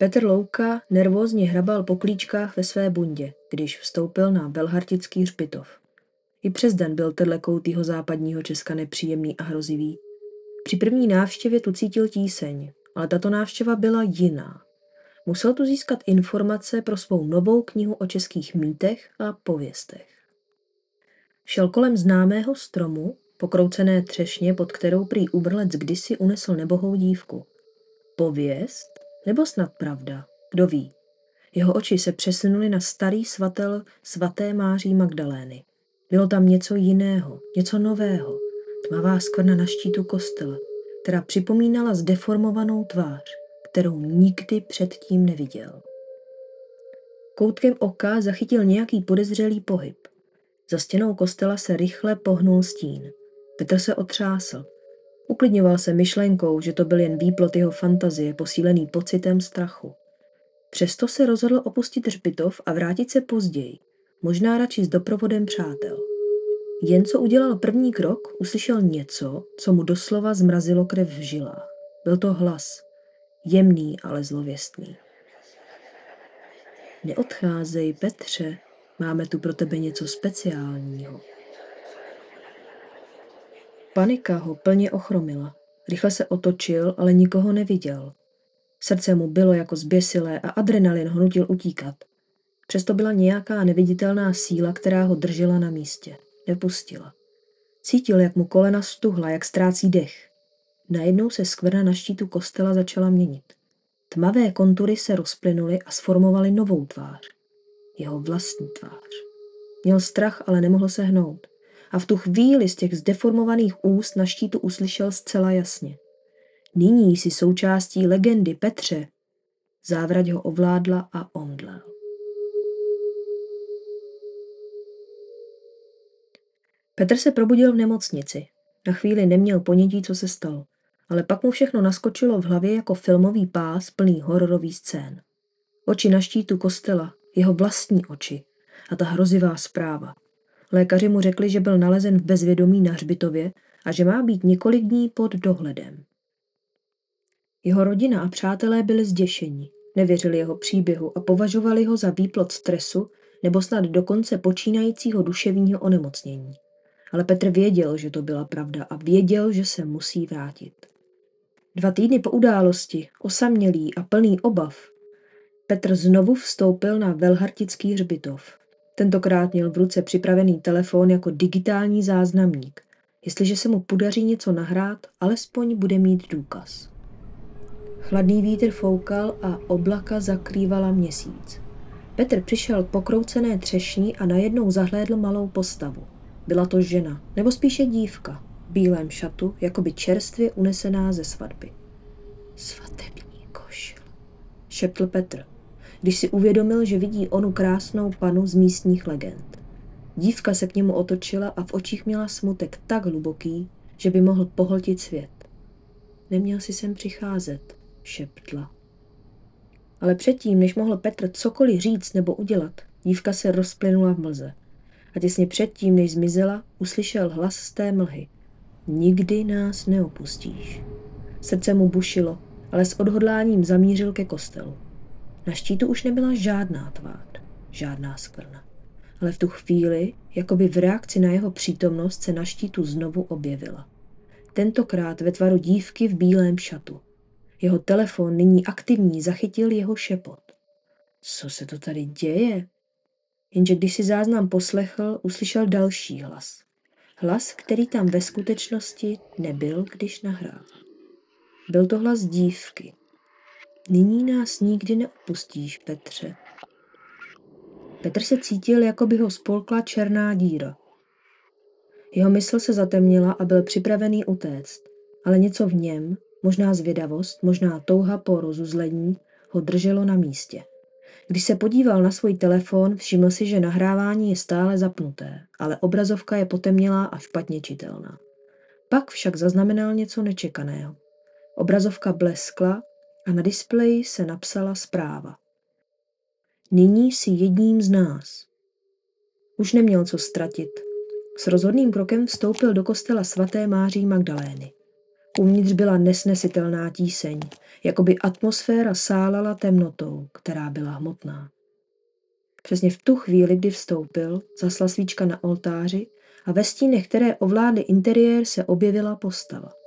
Petr Louka nervózně hrabal po klíčkách ve své bundě, když vstoupil na Belhartický hřbitov. I přes den byl tenhle kout jeho západního Česka nepříjemný a hrozivý. Při první návštěvě tu cítil tíseň, ale tato návštěva byla jiná. Musel tu získat informace pro svou novou knihu o českých mýtech a pověstech. Šel kolem známého stromu, pokroucené třešně, pod kterou prý ubrlec kdysi unesl nebohou dívku. Pověst? Nebo snad pravda? Kdo ví? Jeho oči se přesunuly na starý svatel svaté Máří Magdalény. Bylo tam něco jiného, něco nového. Tmavá skvrna na štítu kostela, která připomínala zdeformovanou tvář, kterou nikdy předtím neviděl. Koutkem oka zachytil nějaký podezřelý pohyb. Za stěnou kostela se rychle pohnul stín. Petr se otřásl. Uklidňoval se myšlenkou, že to byl jen výplot jeho fantazie, posílený pocitem strachu. Přesto se rozhodl opustit hřbitov a vrátit se později, možná radši s doprovodem přátel. Jen co udělal první krok, uslyšel něco, co mu doslova zmrazilo krev v žilách. Byl to hlas, jemný, ale zlověstný. Neodcházej, Petře, máme tu pro tebe něco speciálního. Panika ho plně ochromila. Rychle se otočil, ale nikoho neviděl. Srdce mu bylo jako zběsilé a adrenalin ho nutil utíkat. Přesto byla nějaká neviditelná síla, která ho držela na místě. Nepustila. Cítil, jak mu kolena stuhla, jak ztrácí dech. Najednou se skvrna na štítu kostela začala měnit. Tmavé kontury se rozplynuly a sformovaly novou tvář. Jeho vlastní tvář. Měl strach, ale nemohl se hnout. A v tu chvíli z těch zdeformovaných úst na štítu uslyšel zcela jasně. Nyní jsi součástí legendy Petře. Závrať ho ovládla a omdlel. Petr se probudil v nemocnici. Na chvíli neměl ponětí, co se stalo, ale pak mu všechno naskočilo v hlavě jako filmový pás plný hororový scén. Oči na štítu kostela, jeho vlastní oči a ta hrozivá zpráva. Lékaři mu řekli, že byl nalezen v bezvědomí na hřbitově a že má být několik dní pod dohledem. Jeho rodina a přátelé byli zděšeni, nevěřili jeho příběhu a považovali ho za výplot stresu nebo snad dokonce počínajícího duševního onemocnění. Ale Petr věděl, že to byla pravda a věděl, že se musí vrátit. Dva týdny po události, osamělý a plný obav, Petr znovu vstoupil na Velhartický hřbitov. Tentokrát měl v ruce připravený telefon jako digitální záznamník. Jestliže se mu podaří něco nahrát, alespoň bude mít důkaz. Chladný vítr foukal a oblaka zakrývala měsíc. Petr přišel pokroucené třešní a najednou zahlédl malou postavu. Byla to žena, nebo spíše dívka, v bílém šatu, jako by čerstvě unesená ze svatby. Svatební košil, šeptl Petr, když si uvědomil, že vidí onu krásnou panu z místních legend. Dívka se k němu otočila a v očích měla smutek tak hluboký, že by mohl pohltit svět. Neměl si sem přicházet, šeptla. Ale předtím, než mohl Petr cokoliv říct nebo udělat, dívka se rozplynula v mlze. A těsně předtím, než zmizela, uslyšel hlas z té mlhy. Nikdy nás neopustíš. Srdce mu bušilo, ale s odhodláním zamířil ke kostelu. Na štítu už nebyla žádná tvář, žádná skvrna. Ale v tu chvíli, jako by v reakci na jeho přítomnost, se na štítu znovu objevila. Tentokrát ve tvaru dívky v bílém šatu. Jeho telefon, nyní aktivní, zachytil jeho šepot. Co se to tady děje? Jenže když si záznam poslechl, uslyšel další hlas. Hlas, který tam ve skutečnosti nebyl, když nahrál. Byl to hlas dívky. Nyní nás nikdy neopustíš, Petře. Petr se cítil, jako by ho spolkla černá díra. Jeho mysl se zatemnila a byl připravený utéct, ale něco v něm, možná zvědavost, možná touha po rozuzlení, ho drželo na místě. Když se podíval na svůj telefon, všiml si, že nahrávání je stále zapnuté, ale obrazovka je potemnělá a špatně čitelná. Pak však zaznamenal něco nečekaného. Obrazovka bleskla a na displeji se napsala zpráva. Nyní si jedním z nás. Už neměl co ztratit. S rozhodným krokem vstoupil do kostela svaté Máří Magdalény. Uvnitř byla nesnesitelná tíseň, jako by atmosféra sálala temnotou, která byla hmotná. Přesně v tu chvíli, kdy vstoupil, zasla svíčka na oltáři a ve stínech, které ovládly interiér, se objevila postava.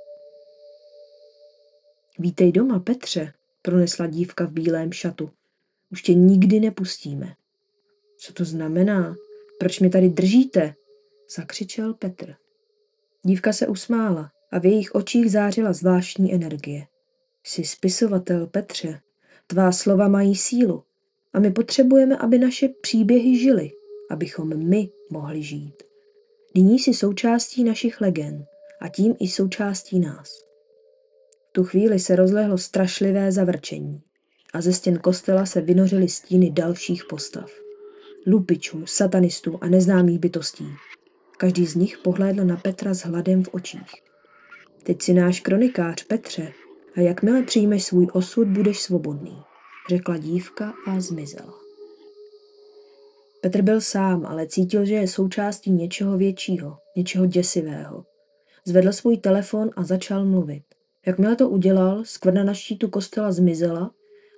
Vítej doma, Petře, pronesla dívka v bílém šatu. Už tě nikdy nepustíme. Co to znamená? Proč mě tady držíte? zakřičel Petr. Dívka se usmála a v jejich očích zářila zvláštní energie. Jsi spisovatel, Petře. Tvá slova mají sílu a my potřebujeme, aby naše příběhy žily, abychom my mohli žít. Nyní jsi součástí našich legend a tím i součástí nás. Tu chvíli se rozlehlo strašlivé zavrčení a ze stěn kostela se vynořily stíny dalších postav. Lupičů, satanistů a neznámých bytostí. Každý z nich pohlédl na Petra s hladem v očích. Teď si náš kronikář, Petře, a jakmile přijmeš svůj osud, budeš svobodný, řekla dívka a zmizela. Petr byl sám, ale cítil, že je součástí něčeho většího, něčeho děsivého. Zvedl svůj telefon a začal mluvit. Jakmile to udělal, skvrna na štítu kostela zmizela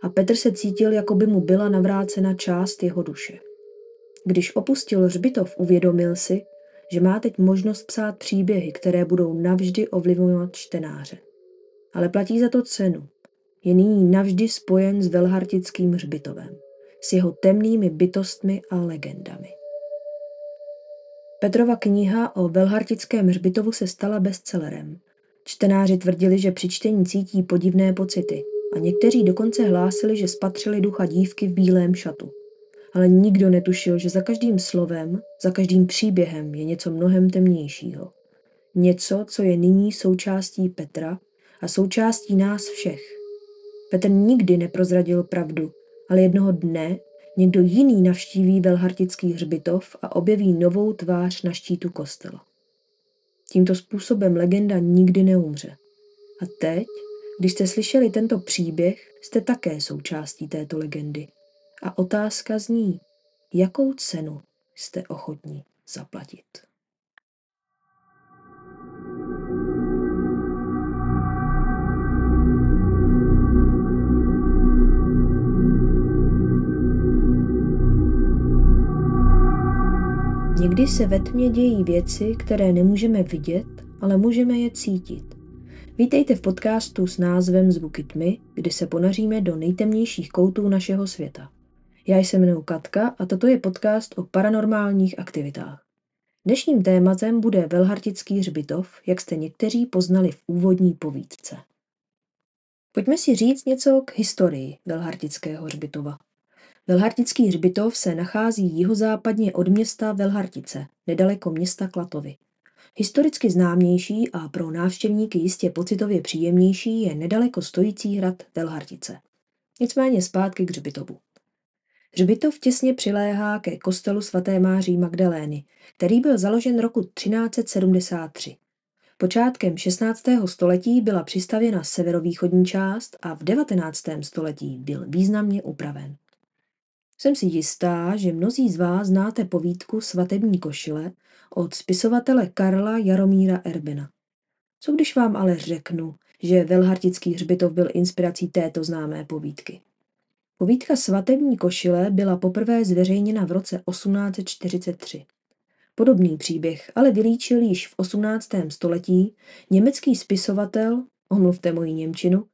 a Petr se cítil, jako by mu byla navrácena část jeho duše. Když opustil hřbitov, uvědomil si, že má teď možnost psát příběhy, které budou navždy ovlivňovat čtenáře. Ale platí za to cenu. Je nyní navždy spojen s Velhartickým hřbitovem, s jeho temnými bytostmi a legendami. Petrova kniha o Velhartickém hřbitovu se stala bestsellerem. Čtenáři tvrdili, že při čtení cítí podivné pocity a někteří dokonce hlásili, že spatřili ducha dívky v bílém šatu – ale nikdo netušil, že za každým slovem, za každým příběhem je něco mnohem temnějšího. Něco, co je nyní součástí Petra a součástí nás všech. Petr nikdy neprozradil pravdu, ale jednoho dne někdo jiný navštíví Velhartický hřbitov a objeví novou tvář na štítu kostela. Tímto způsobem legenda nikdy neumře. A teď, když jste slyšeli tento příběh, jste také součástí této legendy. A otázka zní, jakou cenu jste ochotní zaplatit. Někdy se ve tmě dějí věci, které nemůžeme vidět, ale můžeme je cítit. Vítejte v podcastu s názvem Zvuky tmy, kdy se ponaříme do nejtemnějších koutů našeho světa. Já jsem jmenuji Katka a toto je podcast o paranormálních aktivitách. Dnešním tématem bude Velhartický hřbitov, jak jste někteří poznali v úvodní povídce. Pojďme si říct něco k historii Velhartického hřbitova. Velhartický hřbitov se nachází jihozápadně od města Velhartice, nedaleko města Klatovy. Historicky známější a pro návštěvníky jistě pocitově příjemnější je nedaleko stojící hrad Velhartice. Nicméně zpátky k hřbitovu. Hřbitov těsně přiléhá ke kostelu svaté Máří Magdalény, který byl založen roku 1373. Počátkem 16. století byla přistavěna severovýchodní část a v 19. století byl významně upraven. Jsem si jistá, že mnozí z vás znáte povídku Svatební košile od spisovatele Karla Jaromíra Erbena. Co když vám ale řeknu, že Velhartický hřbitov byl inspirací této známé povídky? Povídka Svatební košile byla poprvé zveřejněna v roce 1843. Podobný příběh ale vylíčil již v 18. století německý spisovatel, omluvte moji Němčinu,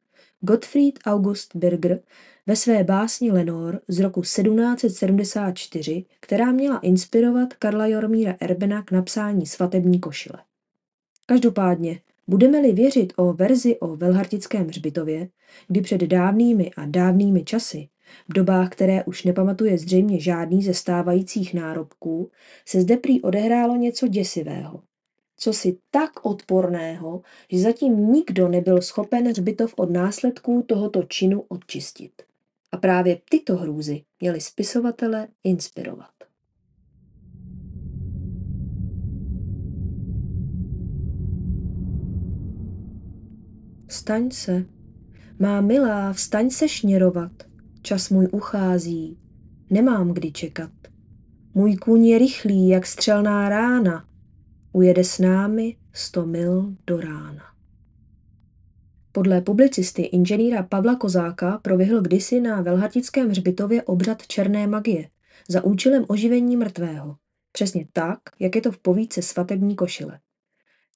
Gottfried August Berger ve své básni Lenor z roku 1774, která měla inspirovat Karla Jormíra Erbena k napsání svatební košile. Každopádně Budeme-li věřit o verzi o Velhartickém hřbitově, kdy před dávnými a dávnými časy, v dobách, které už nepamatuje zřejmě žádný ze stávajících nárobků, se zde prý odehrálo něco děsivého. Co si tak odporného, že zatím nikdo nebyl schopen hřbitov od následků tohoto činu odčistit. A právě tyto hrůzy měly spisovatele inspirovat. Vstaň se, má milá, vstaň se šněrovat, čas můj uchází, nemám kdy čekat. Můj kůň je rychlý, jak střelná rána, ujede s námi sto mil do rána. Podle publicisty inženýra Pavla Kozáka proběhl kdysi na Velhatickém hřbitově obřad černé magie za účelem oživení mrtvého. Přesně tak, jak je to v povídce svatební košile.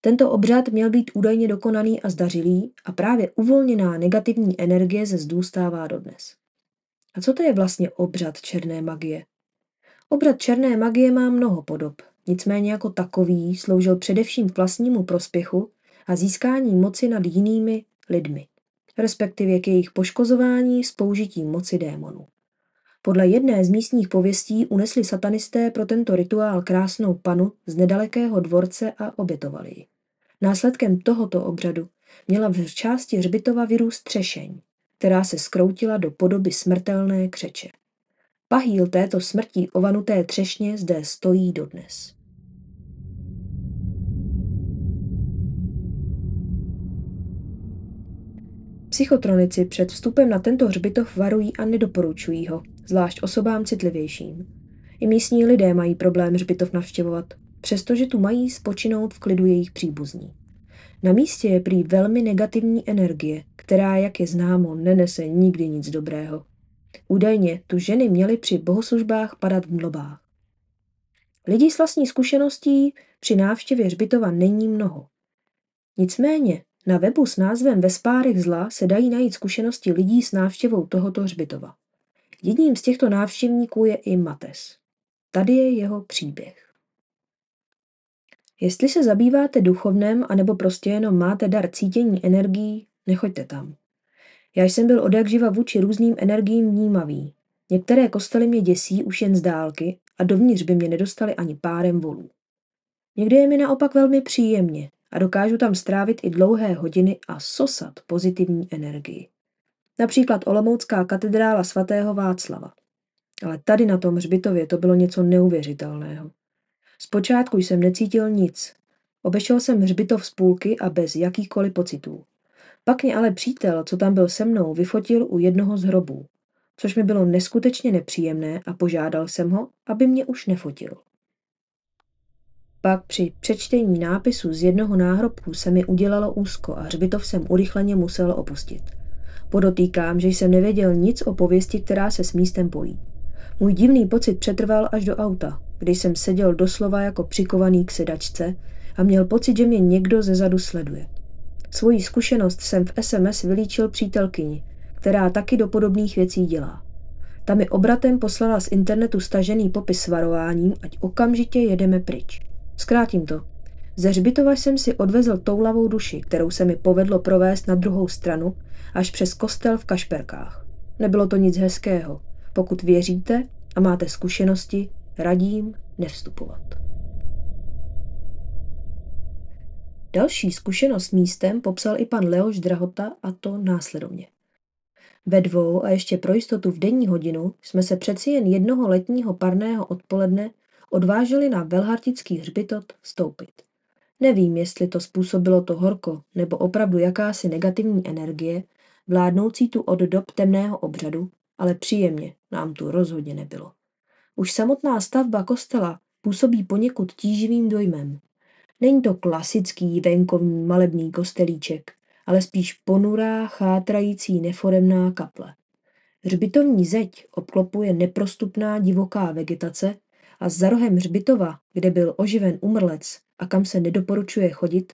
Tento obřad měl být údajně dokonaný a zdařilý a právě uvolněná negativní energie ze zdů stává dodnes. A co to je vlastně obřad černé magie? Obřad černé magie má mnoho podob, nicméně jako takový sloužil především k vlastnímu prospěchu a získání moci nad jinými lidmi, respektive k jejich poškozování s použitím moci démonů. Podle jedné z místních pověstí unesli satanisté pro tento rituál krásnou panu z nedalekého dvorce a obětovali ji. Následkem tohoto obřadu měla v části hřbitova vyrůst třešeň, která se skroutila do podoby smrtelné křeče. Pahýl této smrtí ovanuté třešně zde stojí dodnes. Psychotronici před vstupem na tento hřbitov varují a nedoporučují ho, zvlášť osobám citlivějším. I místní lidé mají problém hřbitov navštěvovat, přestože tu mají spočinout v klidu jejich příbuzní. Na místě je prý velmi negativní energie, která, jak je známo, nenese nikdy nic dobrého. Údajně tu ženy měly při bohoslužbách padat v mlobách. Lidí s vlastní zkušeností při návštěvě hřbitova není mnoho. Nicméně na webu s názvem Ve spárech zla se dají najít zkušenosti lidí s návštěvou tohoto hřbitova. Jedním z těchto návštěvníků je i Mates. Tady je jeho příběh. Jestli se zabýváte duchovnem, anebo prostě jenom máte dar cítění energií, nechoďte tam. Já jsem byl od jak živa vůči různým energiím vnímavý. Některé kostely mě děsí už jen z dálky a dovnitř by mě nedostali ani párem volů. Někdy je mi naopak velmi příjemně a dokážu tam strávit i dlouhé hodiny a sosat pozitivní energii. Například Olomoucká katedrála svatého Václava. Ale tady na tom hřbitově to bylo něco neuvěřitelného. Zpočátku jsem necítil nic. Obešel jsem hřbitov z půlky a bez jakýchkoliv pocitů. Pak mě ale přítel, co tam byl se mnou, vyfotil u jednoho z hrobů, což mi bylo neskutečně nepříjemné a požádal jsem ho, aby mě už nefotil. Pak při přečtení nápisu z jednoho náhrobku se mi udělalo úzko a hřbitov jsem urychleně musel opustit. Podotýkám, že jsem nevěděl nic o pověsti, která se s místem pojí. Můj divný pocit přetrval až do auta, kdy jsem seděl doslova jako přikovaný k sedačce a měl pocit, že mě někdo ze zadu sleduje. Svoji zkušenost jsem v SMS vylíčil přítelkyni, která taky do podobných věcí dělá. Ta mi obratem poslala z internetu stažený popis s varováním, ať okamžitě jedeme pryč. Zkrátím to. Ze hřbitova jsem si odvezl toulavou duši, kterou se mi povedlo provést na druhou stranu, až přes kostel v Kašperkách. Nebylo to nic hezkého. Pokud věříte a máte zkušenosti, radím nevstupovat. Další zkušenost místem popsal i pan Leoš Drahota a to následovně. Ve dvou a ještě pro jistotu v denní hodinu jsme se přeci jen jednoho letního parného odpoledne odváželi na Velhartický hřbitov stoupit. Nevím, jestli to způsobilo to horko, nebo opravdu jakási negativní energie, vládnoucí tu od dob temného obřadu, ale příjemně nám tu rozhodně nebylo. Už samotná stavba kostela působí poněkud tíživým dojmem. Není to klasický venkovní malebný kostelíček, ale spíš ponurá, chátrající neforemná kaple. Hřbitovní zeď obklopuje neprostupná divoká vegetace a za rohem hřbitova, kde byl oživen umrlec a kam se nedoporučuje chodit,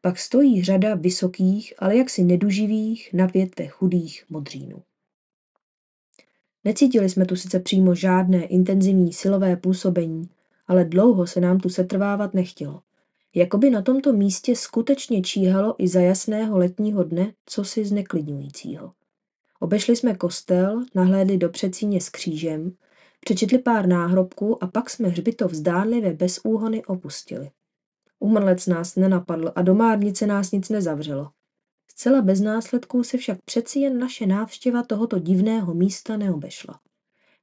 pak stojí řada vysokých, ale jaksi neduživých, na větve chudých modřínů. Necítili jsme tu sice přímo žádné intenzivní silové působení, ale dlouho se nám tu setrvávat nechtělo. Jakoby na tomto místě skutečně číhalo i za jasného letního dne co si zneklidňujícího. Obešli jsme kostel, nahlédli do předsíně s křížem, přečetli pár náhrobků a pak jsme hřbitov zdánlivě bez úhony opustili. Umrlec nás nenapadl a do márnice nás nic nezavřelo. Zcela bez následků se však přeci jen naše návštěva tohoto divného místa neobešla.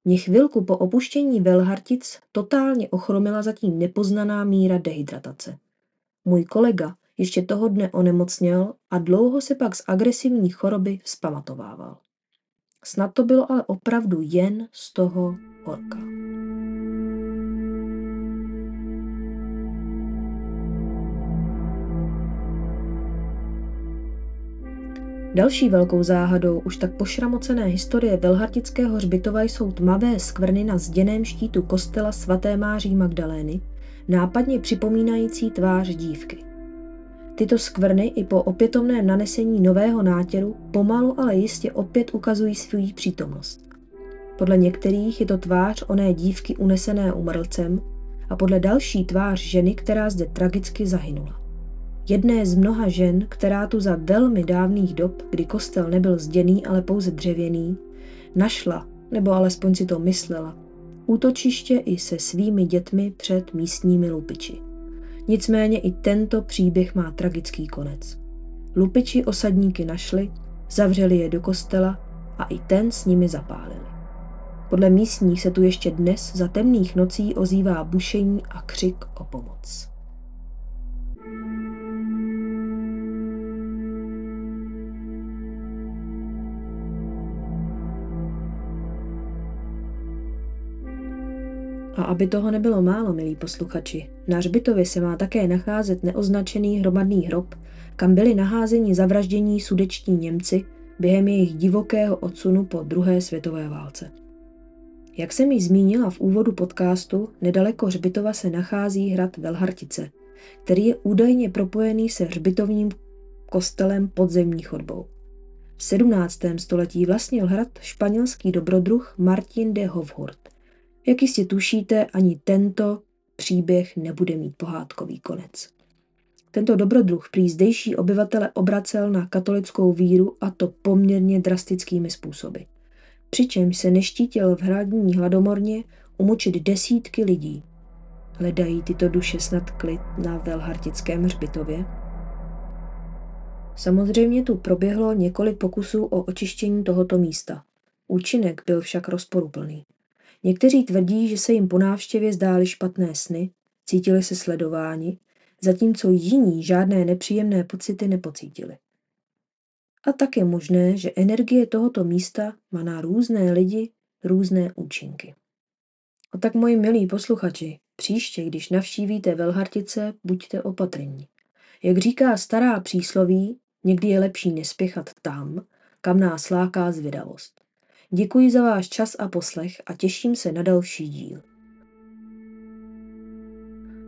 Mě chvilku po opuštění Velhartic totálně ochromila zatím nepoznaná míra dehydratace. Můj kolega ještě toho dne onemocněl a dlouho se pak z agresivní choroby vzpamatovával. Snad to bylo ale opravdu jen z toho horka. Další velkou záhadou už tak pošramocené historie Velhartického hřbitova jsou tmavé skvrny na zděném štítu kostela svaté Máří Magdalény, nápadně připomínající tvář dívky. Tyto skvrny i po opětovném nanesení nového nátěru pomalu ale jistě opět ukazují svou přítomnost. Podle některých je to tvář oné dívky unesené umrlcem a podle další tvář ženy, která zde tragicky zahynula. Jedné z mnoha žen, která tu za velmi dávných dob, kdy kostel nebyl zděný, ale pouze dřevěný, našla, nebo alespoň si to myslela, útočiště i se svými dětmi před místními lupiči. Nicméně i tento příběh má tragický konec. Lupiči osadníky našli, zavřeli je do kostela a i ten s nimi zapálili. Podle místních se tu ještě dnes za temných nocí ozývá bušení a křik o pomoc. A aby toho nebylo málo, milí posluchači, na hřbitově se má také nacházet neoznačený hromadný hrob, kam byli naházeni zavraždění sudečtí Němci během jejich divokého odsunu po druhé světové válce. Jak jsem ji zmínila v úvodu podcastu, nedaleko hřbitova se nachází hrad Velhartice, který je údajně propojený se hřbitovním kostelem podzemní chodbou. V 17. století vlastnil hrad španělský dobrodruh Martin de Hovhurt. Jak jistě tušíte, ani tento příběh nebude mít pohádkový konec. Tento dobrodruh prý zdejší obyvatele obracel na katolickou víru a to poměrně drastickými způsoby. Přičemž se neštítil v hradní hladomorně umučit desítky lidí. Hledají tyto duše snad klid na Velhartickém hřbitově? Samozřejmě tu proběhlo několik pokusů o očištění tohoto místa. Účinek byl však rozporuplný. Někteří tvrdí, že se jim po návštěvě zdály špatné sny, cítili se sledováni, zatímco jiní žádné nepříjemné pocity nepocítili. A tak je možné, že energie tohoto místa má na různé lidi různé účinky. A tak moji milí posluchači, příště, když navštívíte Velhartice, buďte opatrní. Jak říká stará přísloví, někdy je lepší nespěchat tam, kam nás láká zvědavost. Děkuji za váš čas a poslech a těším se na další díl.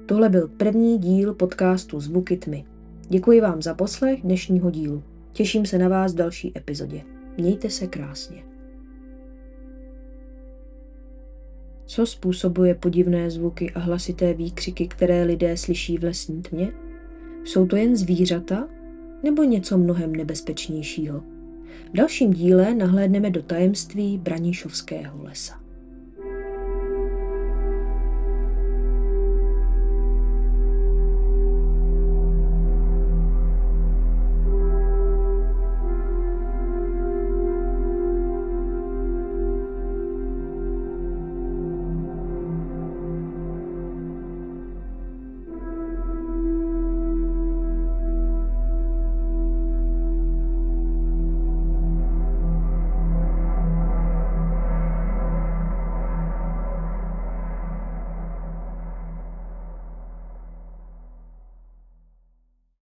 Tohle byl první díl podcastu Zvuky tmy. Děkuji vám za poslech dnešního dílu. Těším se na vás v další epizodě. Mějte se krásně. Co způsobuje podivné zvuky a hlasité výkřiky, které lidé slyší v lesní tmě? Jsou to jen zvířata nebo něco mnohem nebezpečnějšího? V dalším díle nahlédneme do tajemství Branišovského lesa.